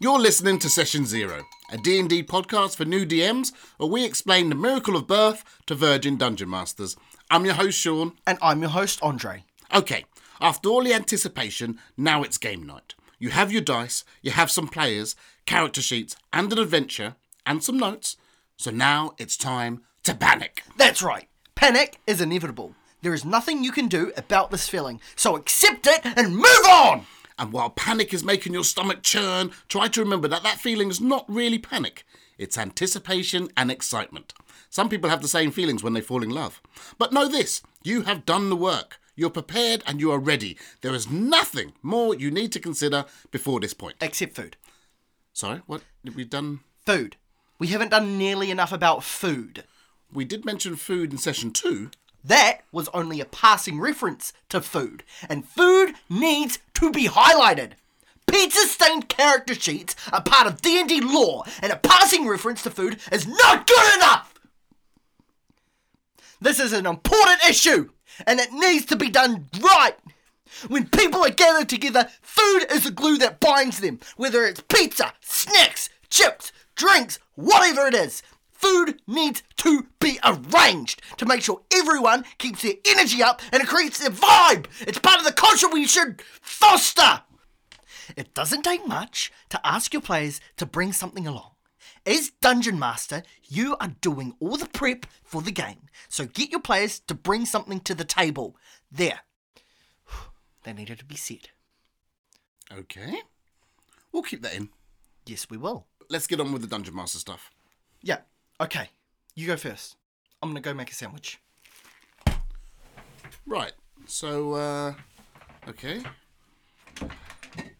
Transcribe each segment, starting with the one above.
You're listening to Session Zero, a D&D podcast for new DMs where we explain the miracle of birth to virgin dungeon masters. I'm your host Sean. And I'm your host, Andre. Okay, after all the anticipation, now it's game night. You have your dice, you have some players, character sheets, and an adventure, and some notes. So now it's time to panic. That's right. Panic is inevitable. There is nothing you can do about this feeling, so accept it and move on! And while panic is making your stomach churn, try to remember that that feeling is not really panic. It's anticipation and excitement. Some people have the same feelings when they fall in love. But know this you have done the work. You're prepared and you are ready. There is nothing more you need to consider before this point. Except food. Sorry, what? Did we done? Food. We haven't done nearly enough about food. We did mention food in session two. That was only a passing reference to food, and food needs to be highlighted. Pizza stained character sheets are part of D&D lore, and a passing reference to food is not good enough. This is an important issue, and it needs to be done right. When people are gathered together, food is the glue that binds them, whether it's pizza, snacks, chips, drinks, whatever it is. Food needs to be arranged to make sure everyone keeps their energy up and creates a vibe. It's part of the culture we should foster. It doesn't take much to ask your players to bring something along. As Dungeon Master, you are doing all the prep for the game, so get your players to bring something to the table. There. They needed to be said. Okay. We'll keep that in. Yes, we will. Let's get on with the Dungeon Master stuff. Yeah, okay. You go first. I'm gonna go make a sandwich. Right. So, uh, okay.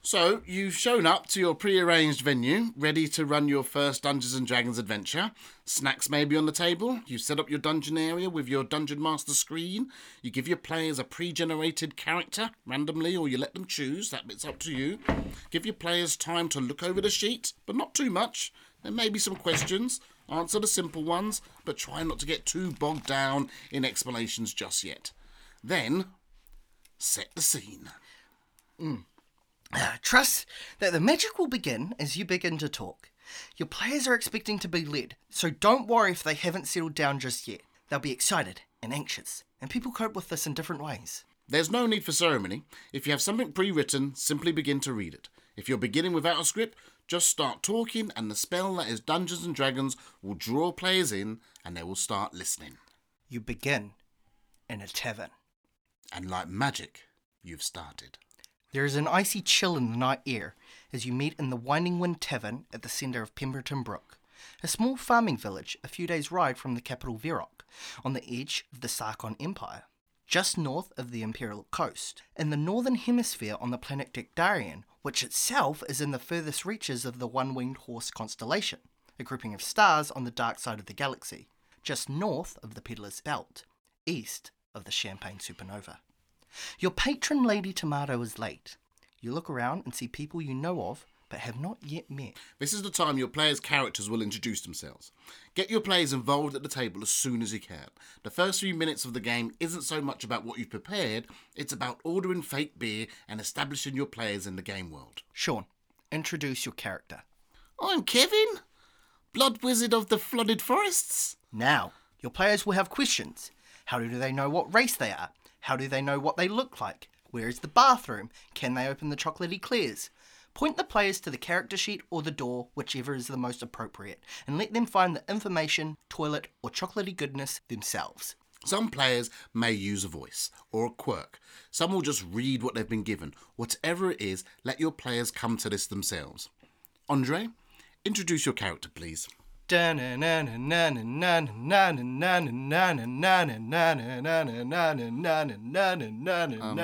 So, you've shown up to your pre-arranged venue, ready to run your first Dungeons and Dragons adventure. Snacks may be on the table. You set up your dungeon area with your Dungeon Master screen. You give your players a pre-generated character randomly, or you let them choose. That bit's up to you. Give your players time to look over the sheet, but not too much. There may be some questions. Answer the simple ones, but try not to get too bogged down in explanations just yet. Then, set the scene. Uh, trust that the magic will begin as you begin to talk. Your players are expecting to be led, so don't worry if they haven't settled down just yet. They'll be excited and anxious, and people cope with this in different ways. There's no need for ceremony. If you have something pre written, simply begin to read it. If you're beginning without a script, just start talking, and the spell that is Dungeons and Dragons will draw players in and they will start listening. You begin in a tavern. And like magic, you've started. There is an icy chill in the night air as you meet in the Winding Wind Tavern at the centre of Pemberton Brook, a small farming village a few days' ride from the capital Verok, on the edge of the Sarkon Empire, just north of the Imperial coast, in the northern hemisphere on the planet Dictarian, which itself is in the furthest reaches of the One Winged Horse constellation, a grouping of stars on the dark side of the galaxy, just north of the Peddler's Belt, east of the Champagne Supernova. Your patron Lady Tomato is late. You look around and see people you know of but have not yet met. This is the time your players' characters will introduce themselves. Get your players involved at the table as soon as you can. The first few minutes of the game isn't so much about what you've prepared, it's about ordering fake beer and establishing your players in the game world. Sean, introduce your character. I'm Kevin, Blood Wizard of the Flooded Forests. Now, your players will have questions. How do they know what race they are? How do they know what they look like? Where is the bathroom? Can they open the chocolate eclairs? Point the players to the character sheet or the door, whichever is the most appropriate, and let them find the information, toilet, or chocolatey goodness themselves. Some players may use a voice or a quirk. Some will just read what they've been given. Whatever it is, let your players come to this themselves. Andre, introduce your character, please. Um,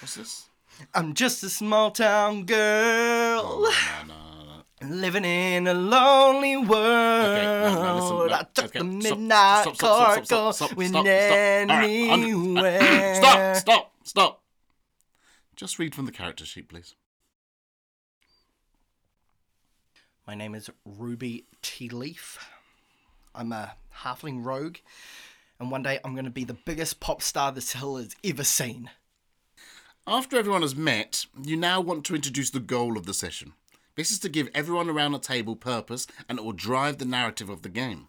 what's this? I'm just a small town girl Oh, no, no, no. living in a lonely world. no, listen, no, I took okay, the midnight stop, stop, stop, stop, anywhere. Stop, stop, stop. Just read from the character sheet, please. My name is Ruby Tea Leaf. I'm a halfling rogue, and one day I'm going to be the biggest pop star this hill has ever seen. After everyone has met, you now want to introduce the goal of the session. This is to give everyone around the table purpose and it will drive the narrative of the game.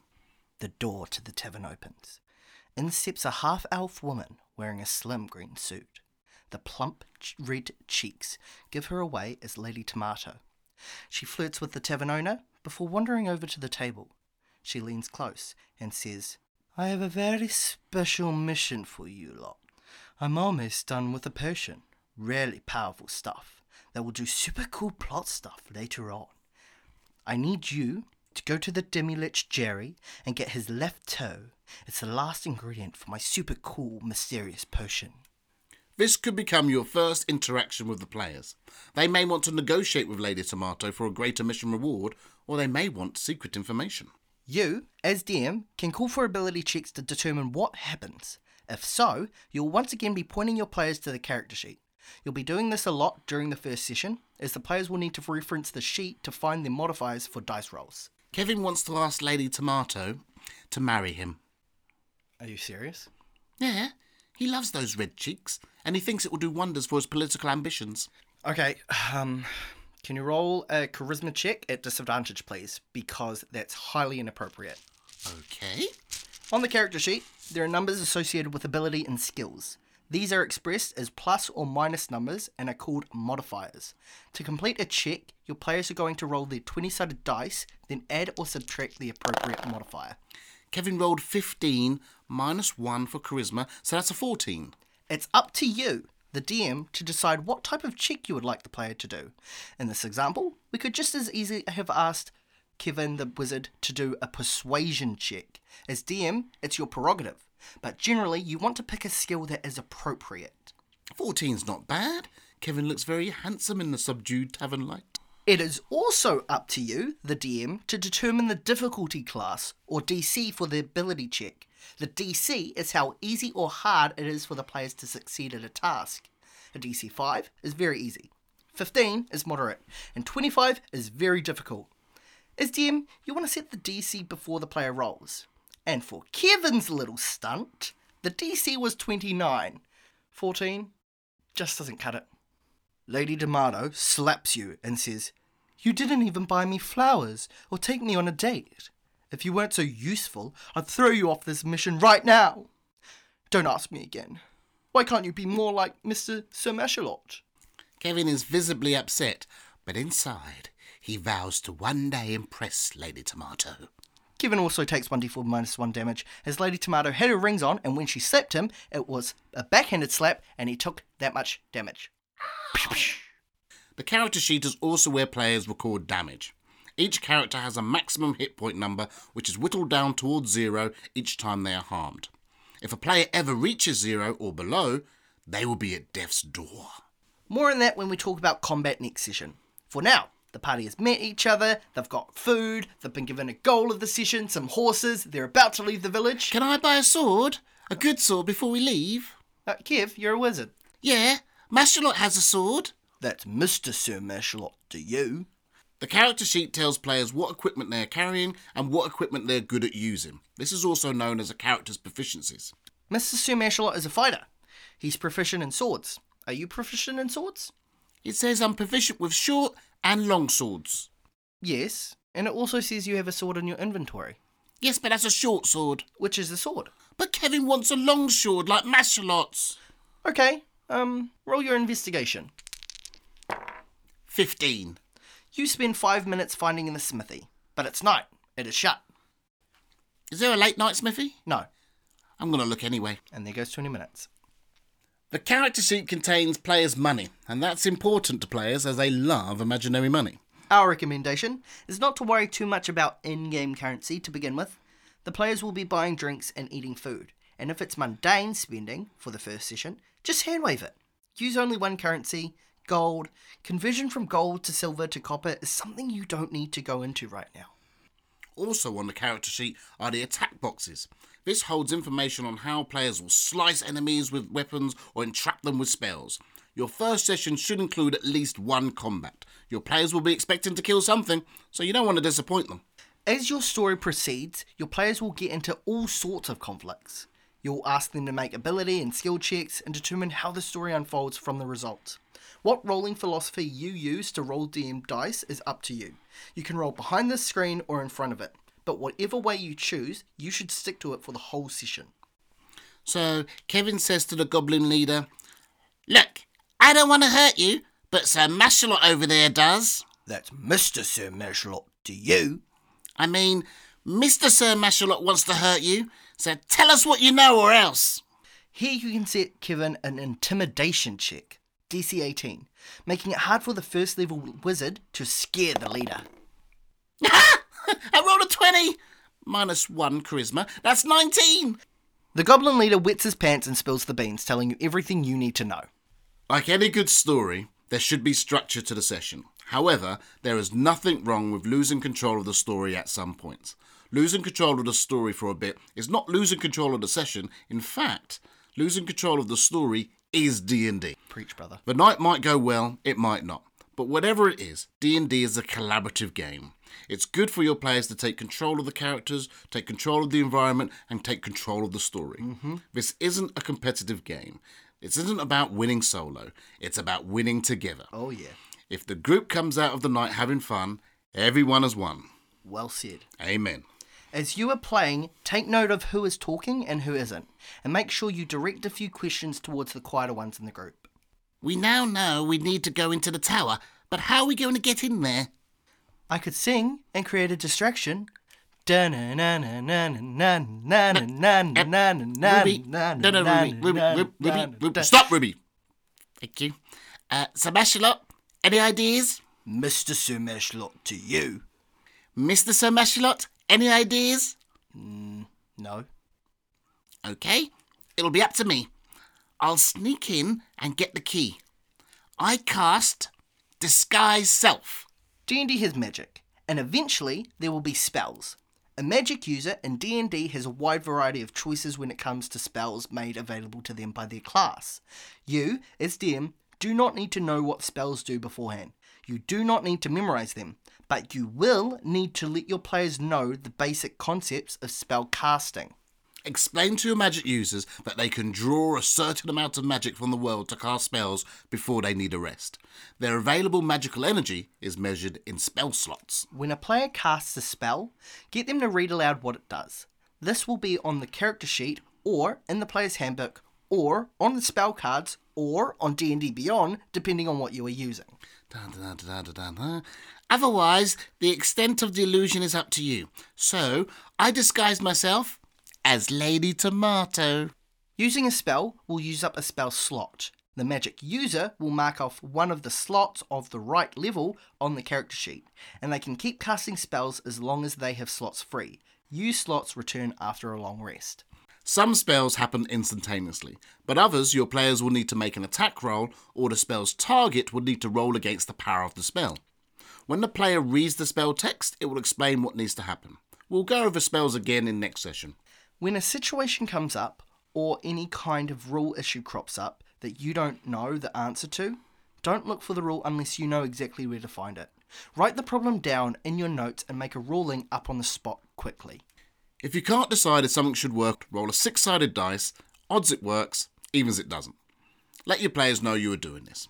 The door to the tavern opens. In steps a half elf woman wearing a slim green suit. The plump red cheeks give her away as Lady Tomato. She flirts with the tavern owner before wandering over to the table. She leans close and says, I have a very special mission for you lot. I'm almost done with a potion. Really powerful stuff that will do super cool plot stuff later on. I need you to go to the demi-lich Jerry and get his left toe. It's the last ingredient for my super cool mysterious potion. This could become your first interaction with the players. They may want to negotiate with Lady Tomato for a greater mission reward, or they may want secret information. You, as DM, can call for ability checks to determine what happens. If so, you'll once again be pointing your players to the character sheet. You'll be doing this a lot during the first session, as the players will need to reference the sheet to find their modifiers for dice rolls. Kevin wants to ask Lady Tomato to marry him. Are you serious? Yeah, he loves those red cheeks, and he thinks it will do wonders for his political ambitions. Okay, um, can you roll a charisma check at disadvantage, please? Because that's highly inappropriate. Okay. On the character sheet, there are numbers associated with ability and skills. These are expressed as plus or minus numbers and are called modifiers. To complete a check, your players are going to roll their 20 sided dice, then add or subtract the appropriate modifier. Kevin rolled 15 minus 1 for charisma, so that's a 14. It's up to you, the DM, to decide what type of check you would like the player to do. In this example, we could just as easily have asked Kevin the wizard to do a persuasion check. As DM, it's your prerogative, but generally you want to pick a skill that is appropriate. 14's not bad. Kevin looks very handsome in the subdued tavern light. It is also up to you, the DM, to determine the difficulty class, or DC, for the ability check. The DC is how easy or hard it is for the players to succeed at a task. A DC 5 is very easy, 15 is moderate, and 25 is very difficult. As DM, you want to set the DC before the player rolls. And for Kevin's little stunt, the DC was 29. 14 just doesn't cut it. Lady Tomato slaps you and says, You didn't even buy me flowers or take me on a date. If you weren't so useful, I'd throw you off this mission right now. Don't ask me again. Why can't you be more like Mr. Sir Mashalot? Kevin is visibly upset, but inside he vows to one day impress Lady Tomato. Kevin also takes 1d4 minus 1 damage, as Lady Tomato had her rings on, and when she slapped him, it was a backhanded slap, and he took that much damage. The character sheet is also where players record damage. Each character has a maximum hit point number, which is whittled down towards zero each time they are harmed. If a player ever reaches zero or below, they will be at death's door. More on that when we talk about combat next session. For now, the party has met each other, they've got food, they've been given a goal of the session, some horses, they're about to leave the village. Can I buy a sword? A good sword before we leave? Uh, Kev, you're a wizard. Yeah, Mashalot has a sword. That's Mr. Sir Mashalot to you. The character sheet tells players what equipment they are carrying and what equipment they're good at using. This is also known as a character's proficiencies. Mr. Sir Mashalot is a fighter. He's proficient in swords. Are you proficient in swords? It says I'm proficient with short and long swords. Yes, and it also says you have a sword in your inventory. Yes, but that's a short sword. Which is the sword? But Kevin wants a long sword like Mashalot's. Okay, um, roll your investigation. 15. You spend five minutes finding the smithy, but it's night. It is shut. Is there a late night smithy? No, I'm going to look anyway. and there goes 20 minutes. The character sheet contains players' money, and that's important to players as they love imaginary money. Our recommendation is not to worry too much about in game currency to begin with. The players will be buying drinks and eating food, and if it's mundane spending for the first session, just hand wave it. Use only one currency, gold. Conversion from gold to silver to copper is something you don't need to go into right now. Also on the character sheet are the attack boxes. This holds information on how players will slice enemies with weapons or entrap them with spells. Your first session should include at least one combat. Your players will be expecting to kill something, so you don't want to disappoint them. As your story proceeds, your players will get into all sorts of conflicts. You'll ask them to make ability and skill checks and determine how the story unfolds from the results. What rolling philosophy you use to roll DM dice is up to you. You can roll behind the screen or in front of it, but whatever way you choose, you should stick to it for the whole session. So Kevin says to the goblin leader, Look, I don't want to hurt you, but Sir Mashalot over there does. That's Mr. Sir Mashalot to you. I mean, Mr. Sir Mashalot wants to hurt you, so tell us what you know or else. Here you can set Kevin an intimidation check, DC 18, making it hard for the first level wizard to scare the leader. I rolled a 20! Minus one charisma. That's 19! The goblin leader wets his pants and spills the beans, telling you everything you need to know. Like any good story, there should be structure to the session. However, there is nothing wrong with losing control of the story at some points. Losing control of the story for a bit is not losing control of the session. In fact, losing control of the story is D&D. Preach, brother. The night might go well, it might not. But whatever it is, D&D is a collaborative game. It's good for your players to take control of the characters, take control of the environment, and take control of the story. Mm-hmm. This isn't a competitive game. This isn't about winning solo. It's about winning together. Oh, yeah. If the group comes out of the night having fun, everyone has won. Well said. Amen. As you are playing, take note of who is talking and who isn't, and make sure you direct a few questions towards the quieter ones in the group. We now know we need to go into the tower, but how are we going to get in there? I could sing and create a distraction. Ruby, no, no, Ruby, Ruby, Ruby, Ruby, Ruby. Stop, Ruby. Thank you. Uh, Sir Mashalot, any ideas? Mr. Sir Mashalot to you. Mr. Sir Mashalot, any ideas? Mm, no. Okay, it'll be up to me. I'll sneak in and get the key. I cast Disguise Self. D&D has magic, and eventually there will be spells. A magic user in D&D has a wide variety of choices when it comes to spells made available to them by their class. You, as DM, do not need to know what spells do beforehand. You do not need to memorize them, but you will need to let your players know the basic concepts of spell casting. Explain to your magic users that they can draw a certain amount of magic from the world to cast spells before they need a rest. Their available magical energy is measured in spell slots. When a player casts a spell, get them to read aloud what it does. This will be on the character sheet or in the player's handbook or on the spell cards or on D&D Beyond depending on what you are using. Otherwise, the extent of the illusion is up to you. So, I disguise myself as Lady Tomato. Using a spell will use up a spell slot. The magic user will mark off one of the slots of the right level on the character sheet, and they can keep casting spells as long as they have slots free. Use slots return after a long rest. Some spells happen instantaneously, but others your players will need to make an attack roll or the spell's target will need to roll against the power of the spell. When the player reads the spell text, it will explain what needs to happen. We'll go over spells again in next session. When a situation comes up, or any kind of rule issue crops up that you don't know the answer to, don't look for the rule unless you know exactly where to find it. Write the problem down in your notes and make a ruling up on the spot quickly. If you can't decide if something should work, roll a six sided dice, odds it works, evens it doesn't. Let your players know you are doing this.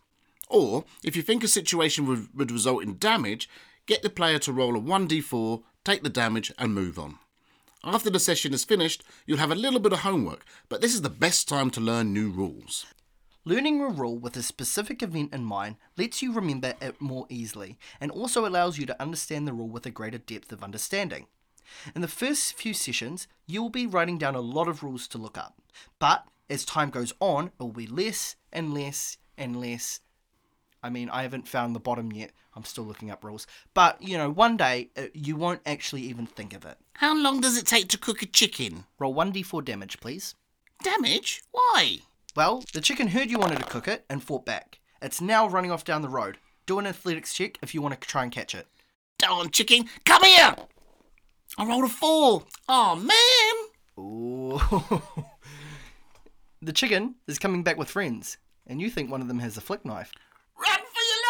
Or, if you think a situation would, would result in damage, get the player to roll a 1d4, take the damage, and move on. After the session is finished, you'll have a little bit of homework, but this is the best time to learn new rules. Learning a rule with a specific event in mind lets you remember it more easily and also allows you to understand the rule with a greater depth of understanding. In the first few sessions, you will be writing down a lot of rules to look up, but as time goes on, it will be less and less and less. I mean, I haven't found the bottom yet. I'm still looking up rules. But, you know, one day uh, you won't actually even think of it. How long does it take to cook a chicken? Roll 1d4 damage, please. Damage? Why? Well, the chicken heard you wanted to cook it and fought back. It's now running off down the road. Do an athletics check if you want to try and catch it. Darn chicken, come here! I rolled a four. Oh man! Ooh. the chicken is coming back with friends, and you think one of them has a flick knife. Run for your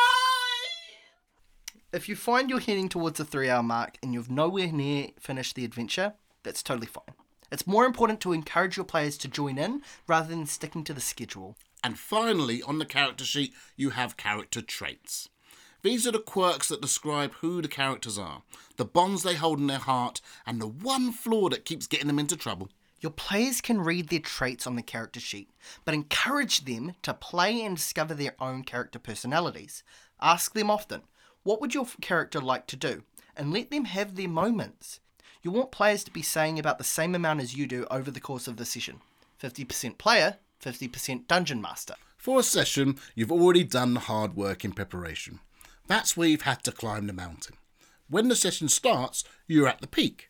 life! If you find you're heading towards the three hour mark and you've nowhere near finished the adventure, that's totally fine. It's more important to encourage your players to join in rather than sticking to the schedule. And finally, on the character sheet, you have character traits. These are the quirks that describe who the characters are, the bonds they hold in their heart, and the one flaw that keeps getting them into trouble. Your players can read their traits on the character sheet, but encourage them to play and discover their own character personalities. Ask them often, what would your character like to do? And let them have their moments. You want players to be saying about the same amount as you do over the course of the session 50% player, 50% dungeon master. For a session, you've already done the hard work in preparation. That's where you've had to climb the mountain. When the session starts, you're at the peak.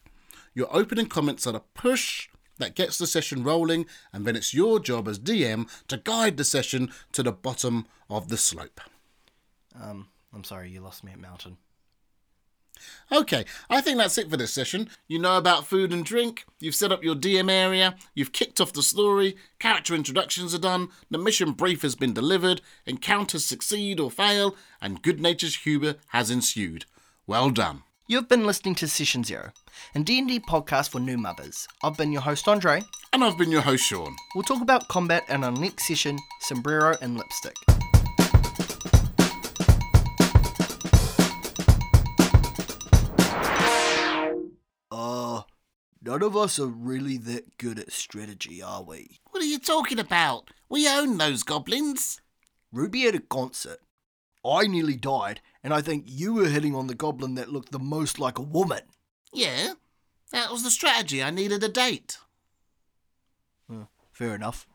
Your opening comments are the push that gets the session rolling, and then it's your job as DM to guide the session to the bottom of the slope. Um, I'm sorry, you lost me at mountain. Okay, I think that's it for this session. You know about food and drink, you've set up your DM area, you've kicked off the story, character introductions are done, the mission brief has been delivered, encounters succeed or fail, and good natured humour has ensued. Well done. You've been listening to Session Zero, a D&D podcast for new mothers. I've been your host Andre. And I've been your host, Sean. We'll talk about combat in our next session, sombrero and lipstick. None of us are really that good at strategy, are we? What are you talking about? We own those goblins. Ruby at a concert. I nearly died, and I think you were hitting on the goblin that looked the most like a woman. Yeah, that was the strategy. I needed a date. Fair enough.